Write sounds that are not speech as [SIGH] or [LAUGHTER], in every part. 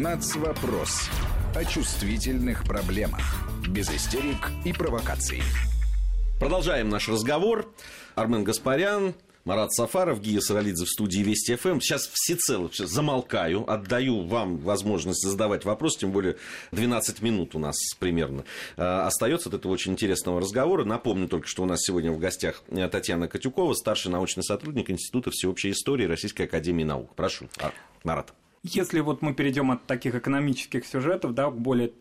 Нацвопрос. О чувствительных проблемах. Без истерик и провокаций. Продолжаем наш разговор. Армен Гаспарян, Марат Сафаров, Гия Саралидзе в студии Вести ФМ. Сейчас всецело сейчас замолкаю, отдаю вам возможность задавать вопрос, тем более 12 минут у нас примерно э, остается от этого очень интересного разговора. Напомню только, что у нас сегодня в гостях э, Татьяна Катюкова, старший научный сотрудник Института всеобщей истории Российской Академии Наук. Прошу, Марат. Если вот мы перейдем от таких экономических сюжетов да, к более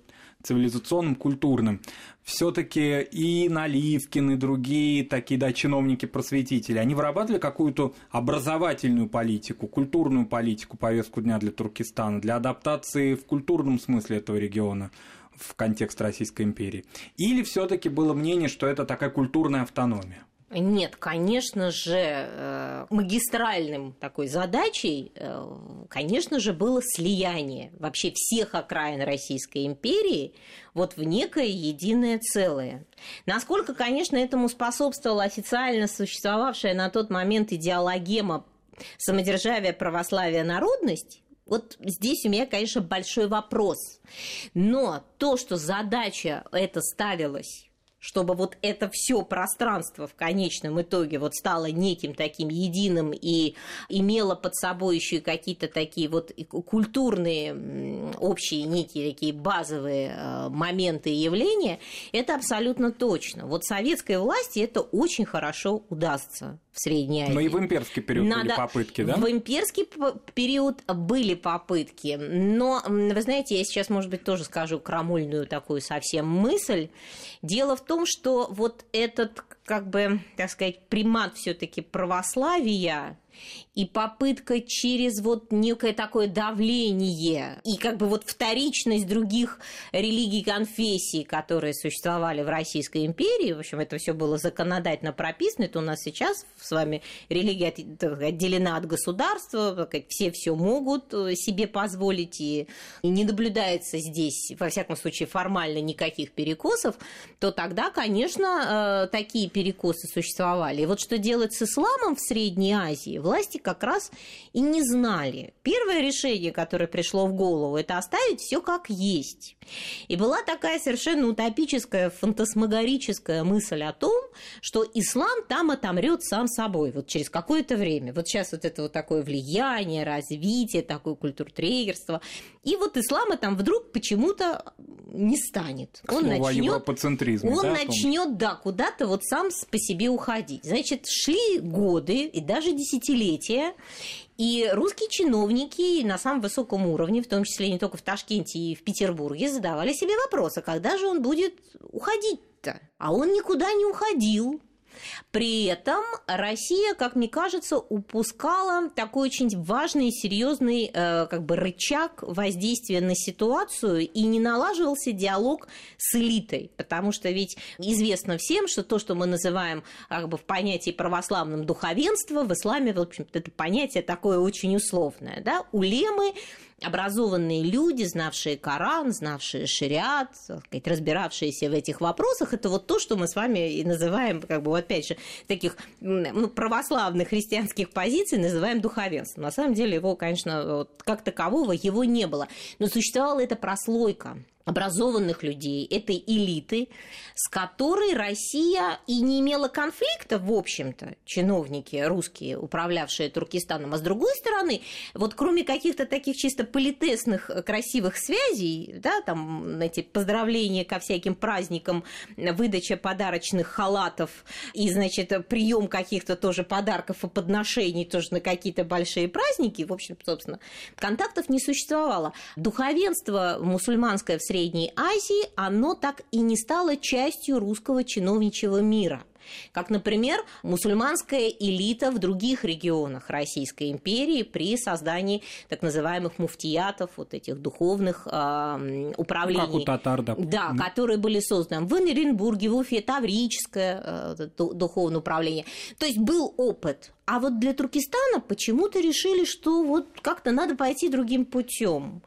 цивилизационным, культурным. Все-таки и Наливкин, и другие такие да, чиновники-просветители, они вырабатывали какую-то образовательную политику, культурную политику, повестку дня для Туркестана, для адаптации в культурном смысле этого региона в контекст Российской империи. Или все-таки было мнение, что это такая культурная автономия? Нет, конечно же, э, магистральным такой задачей, э, конечно же, было слияние вообще всех окраин Российской империи вот в некое единое целое. Насколько, конечно, этому способствовала официально существовавшая на тот момент идеологема самодержавия, православия, народность, вот здесь у меня, конечно, большой вопрос. Но то, что задача эта ставилась чтобы вот это все пространство в конечном итоге вот стало неким таким единым и имело под собой еще какие-то такие вот культурные общие некие такие базовые э, моменты и явления, это абсолютно точно. Вот советской власти это очень хорошо удастся в Средней Азии. Но и в имперский период Надо... были попытки, да? В имперский период были попытки, но, вы знаете, я сейчас, может быть, тоже скажу крамульную такую совсем мысль. Дело в том, что вот этот, как бы, так сказать, примат все таки православия, и попытка через вот некое такое давление и как бы вот вторичность других религий конфессий, которые существовали в Российской империи, в общем, это все было законодательно прописано, это у нас сейчас с вами религия отделена от государства, все все могут э, себе позволить, и не наблюдается здесь, во всяком случае, формально никаких перекосов, то тогда, конечно, э, такие перекосы существовали. И вот что делать с исламом в Средней Азии, власти как раз и не знали. Первое решение, которое пришло в голову, это оставить все как есть. И была такая совершенно утопическая, фантасмагорическая мысль о том, что ислам там отомрет сам собой вот через какое-то время. Вот сейчас вот это вот такое влияние, развитие, такое культуртрегерство. И вот ислама там вдруг почему-то не станет. Он начнет, он да, начнет, да, куда-то вот сам по себе уходить. Значит, шли годы и даже десятилетия, и русские чиновники на самом высоком уровне, в том числе не только в Ташкенте и в Петербурге, задавали себе вопрос, а когда же он будет уходить-то? А он никуда не уходил. При этом Россия, как мне кажется, упускала такой очень важный и серьезный э, как бы рычаг воздействия на ситуацию и не налаживался диалог с элитой, потому что ведь известно всем, что то, что мы называем как бы в понятии православным духовенство, в исламе, в общем это понятие такое очень условное, да, улемы образованные люди, знавшие Коран, знавшие шариат, сказать, разбиравшиеся в этих вопросах, это вот то, что мы с вами и называем, как бы, опять же, таких ну, православных христианских позиций называем духовенством. На самом деле его, конечно, вот, как такового его не было. Но существовала эта прослойка образованных людей, этой элиты, с которой Россия и не имела конфликта, в общем-то, чиновники русские, управлявшие Туркестаном. А с другой стороны, вот кроме каких-то таких чисто политесных красивых связей, да, там эти поздравления ко всяким праздникам, выдача подарочных халатов и, значит, прием каких-то тоже подарков и подношений тоже на какие-то большие праздники, в общем, собственно, контактов не существовало. Духовенство мусульманское в Средней Азии, оно так и не стало частью русского чиновничьего мира – как, например, мусульманская элита в других регионах Российской империи при создании так называемых муфтиятов, вот этих духовных э, управлений. Как у татар, да. Да, которые были созданы в Оренбурге, в Уфе, Таврическое э, духовное управление. То есть был опыт А вот для Туркестана почему-то решили, что вот как-то надо пойти другим путем.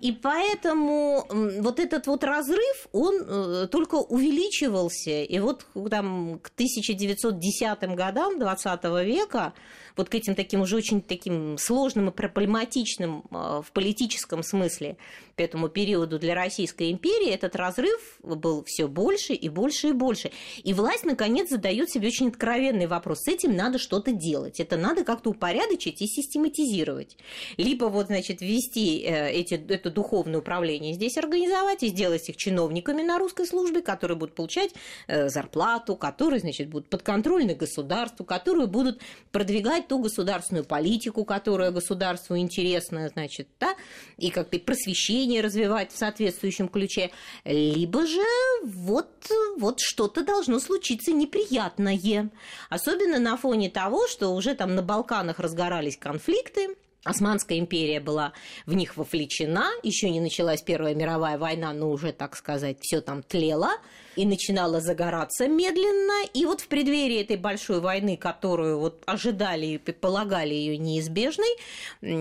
И поэтому вот этот вот разрыв, он э, только увеличивался. И вот там к 1910 годам 20 века вот к этим таким уже очень таким сложным и проблематичным а, в политическом смысле к этому периоду для Российской империи этот разрыв был все больше и больше и больше. И власть, наконец, задает себе очень откровенный вопрос. С этим надо что-то делать. Это надо как-то упорядочить и систематизировать. Либо вот, значит, ввести э, эти, это духовное управление здесь организовать и сделать их чиновниками на русской службе, которые будут получать э, зарплату, которые, значит, будут подконтрольны государству, которые будут продвигать реализовать ту государственную политику, которая государству интересна, значит, да, и как-то просвещение развивать в соответствующем ключе, либо же вот, вот что-то должно случиться неприятное. Особенно на фоне того, что уже там на Балканах разгорались конфликты, Османская империя была в них вовлечена, еще не началась Первая мировая война, но уже, так сказать, все там тлело и начинала загораться медленно. И вот в преддверии этой большой войны, которую вот ожидали и полагали ее неизбежной,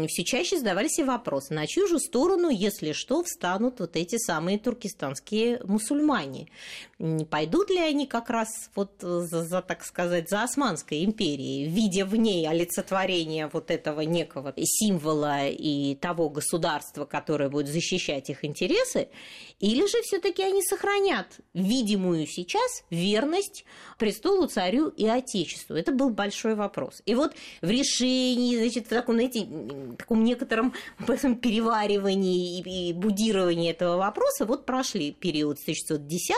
все чаще задавали себе вопрос, на чью же сторону, если что, встанут вот эти самые туркестанские мусульмане. Не пойдут ли они как раз вот за, за так сказать, за Османской империей, видя в ней олицетворение вот этого некого символа и того государства, которое будет защищать их интересы, или же все-таки они сохранят видимую сейчас верность престолу, царю и отечеству? Это был большой вопрос. И вот в решении, значит, в таком, знаете, таком некотором [LAUGHS] переваривании и будировании этого вопроса вот прошли период с 1910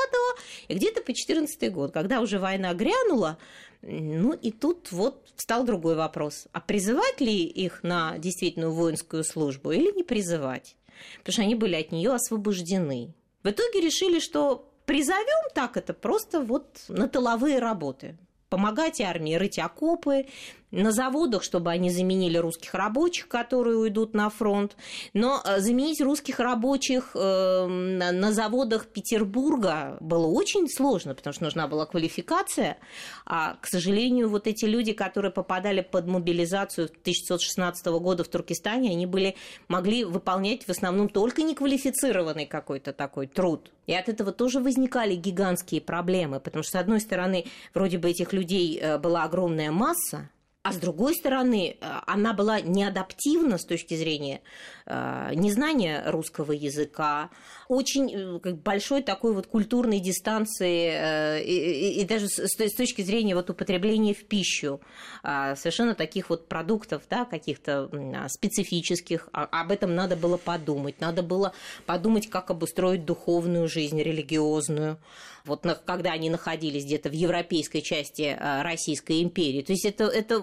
и где-то по 14 год, когда уже война грянула, ну и тут вот встал другой вопрос. А призывать ли их на действительную воинскую службу или не призывать? потому что они были от нее освобождены. В итоге решили, что призовем так это просто вот на тыловые работы. Помогать армии рыть окопы, на заводах, чтобы они заменили русских рабочих, которые уйдут на фронт. Но э, заменить русских рабочих э, на заводах Петербурга было очень сложно, потому что нужна была квалификация. А, к сожалению, вот эти люди, которые попадали под мобилизацию 1916 года в Туркестане, они были, могли выполнять в основном только неквалифицированный какой-то такой труд. И от этого тоже возникали гигантские проблемы, потому что, с одной стороны, вроде бы этих людей э, была огромная масса, а с другой стороны, э, она была неадаптивна с точки зрения э, незнания русского языка, очень э, большой такой вот культурной дистанции и, и даже с, с точки зрения вот употребления в пищу совершенно таких вот продуктов, да, каких-то специфических. А, об этом надо было подумать. Надо было подумать, как обустроить духовную жизнь, религиозную вот когда они находились где-то в европейской части Российской империи. То есть это, это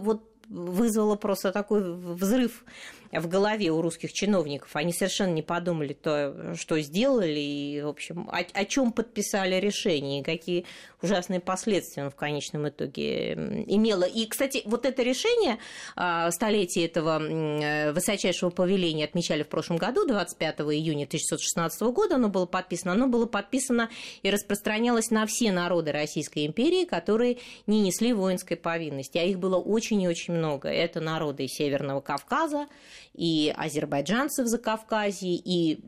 вызвало просто такой взрыв в голове у русских чиновников. Они совершенно не подумали то, что сделали, и, в общем, о, о чем подписали решение, и какие ужасные последствия он в конечном итоге имело. И, кстати, вот это решение, а, столетие этого э, высочайшего повеления отмечали в прошлом году, 25 июня 1616 года оно было подписано. Оно было подписано и распространялось на все народы Российской империи, которые не несли воинской повинности. А их было очень и очень много. Это народы Северного Кавказа, и азербайджанцев за Кавказье, и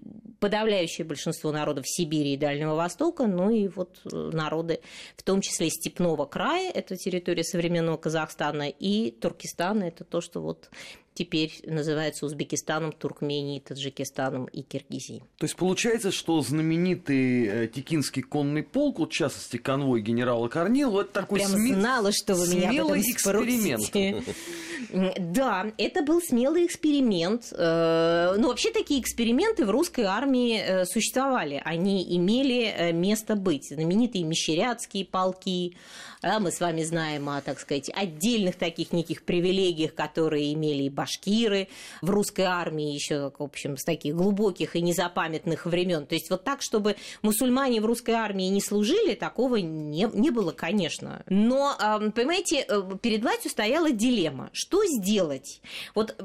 подавляющее большинство народов Сибири и Дальнего Востока, ну и вот э, народы, в том числе Степного края, это территория современного Казахстана, и Туркестана, это то, что вот теперь называется Узбекистаном, Туркменией, Таджикистаном и Киргизией. То есть получается, что знаменитый э, Текинский конный полк, вот в частности конвой генерала Корнилова, это такой Прям сме... знала, что вы меня смелый эксперимент. [LAUGHS] Да, это был смелый эксперимент. Э, ну, вообще такие эксперименты в русской армии э, существовали. Они имели место быть. Знаменитые мещерятские полки, да, мы с вами знаем о, так сказать, отдельных таких неких привилегиях, которые имели и башкиры в русской армии еще, в общем, с таких глубоких и незапамятных времен. То есть вот так, чтобы мусульмане в русской армии не служили, такого не, не было, конечно. Но, понимаете, э, перед властью стояла дилемма. Что сделать? Вот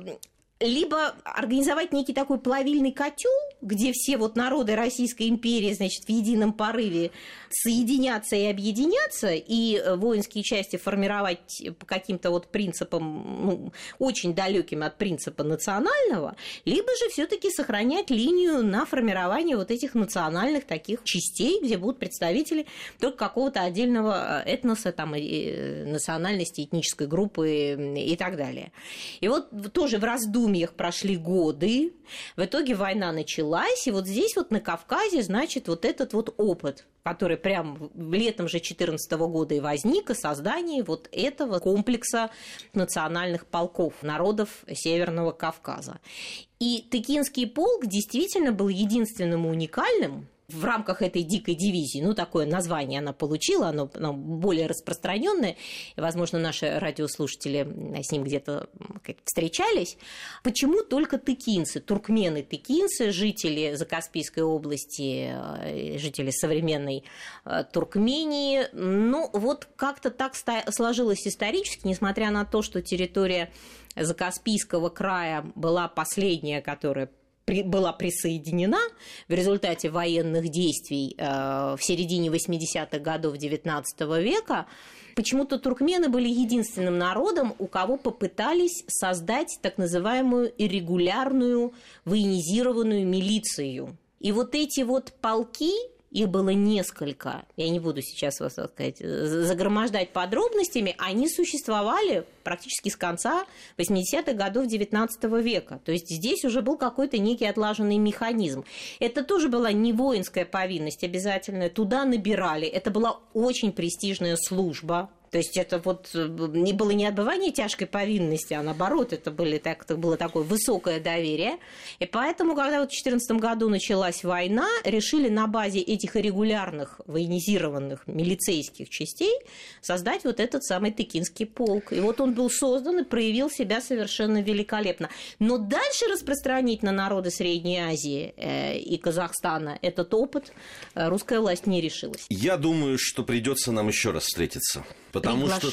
либо организовать некий такой плавильный котел, где все вот народы Российской империи, значит, в едином порыве соединяться и объединяться, и воинские части формировать по каким-то вот принципам, ну, очень далеким от принципа национального, либо же все-таки сохранять линию на формирование вот этих национальных таких частей, где будут представители только какого-то отдельного этноса, там, национальности, этнической группы и так далее. И вот тоже в раздумьях прошли годы, в итоге война началась, и вот здесь вот на Кавказе, значит, вот этот вот опыт, который прям летом же 2014 года и возник, и создание вот этого комплекса национальных полков народов Северного Кавказа. И Тыкинский полк действительно был единственным уникальным в рамках этой дикой дивизии, ну, такое название она получила, оно, оно более распространенное, и, возможно, наши радиослушатели с ним где-то встречались. Почему только тыкинцы, туркмены тыкинцы, жители Закаспийской области, э, жители современной э, Туркмении? Ну, вот как-то так сложилось исторически, несмотря на то, что территория Закаспийского края была последняя, которая была присоединена в результате военных действий э, в середине 80-х годов XIX века, почему-то туркмены были единственным народом, у кого попытались создать так называемую иррегулярную военизированную милицию. И вот эти вот полки, их было несколько, я не буду сейчас вас, так сказать, загромождать подробностями, они существовали практически с конца 80-х годов 19 века. То есть здесь уже был какой-то некий отлаженный механизм. Это тоже была не воинская повинность обязательная, туда набирали. Это была очень престижная служба, то есть это вот э, не было не отбывание тяжкой повинности, а наоборот, это, были, так, это было такое высокое доверие. И поэтому, когда вот в 2014 году началась война, решили на базе этих регулярных военизированных милицейских частей создать вот этот самый Тыкинский полк. И вот он был создан и проявил себя совершенно великолепно. Но дальше распространить на народы Средней Азии э, и Казахстана этот опыт э, русская власть не решилась. Я думаю, что придется нам еще раз встретиться. Потому что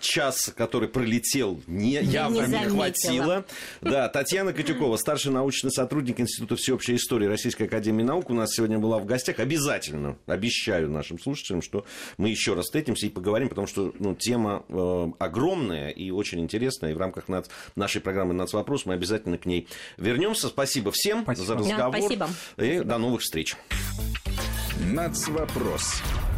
час, который пролетел, не, явно не, не хватило. Да, Татьяна Котюкова, старший научный сотрудник Института всеобщей истории Российской Академии Наук, у нас сегодня была в гостях. Обязательно обещаю нашим слушателям, что мы еще раз встретимся и поговорим, потому что ну, тема э, огромная и очень интересная. И в рамках над, нашей программы «Нацвопрос» мы обязательно к ней вернемся. Спасибо всем спасибо. за разговор. Да, спасибо. И спасибо. до новых встреч. Нацвопрос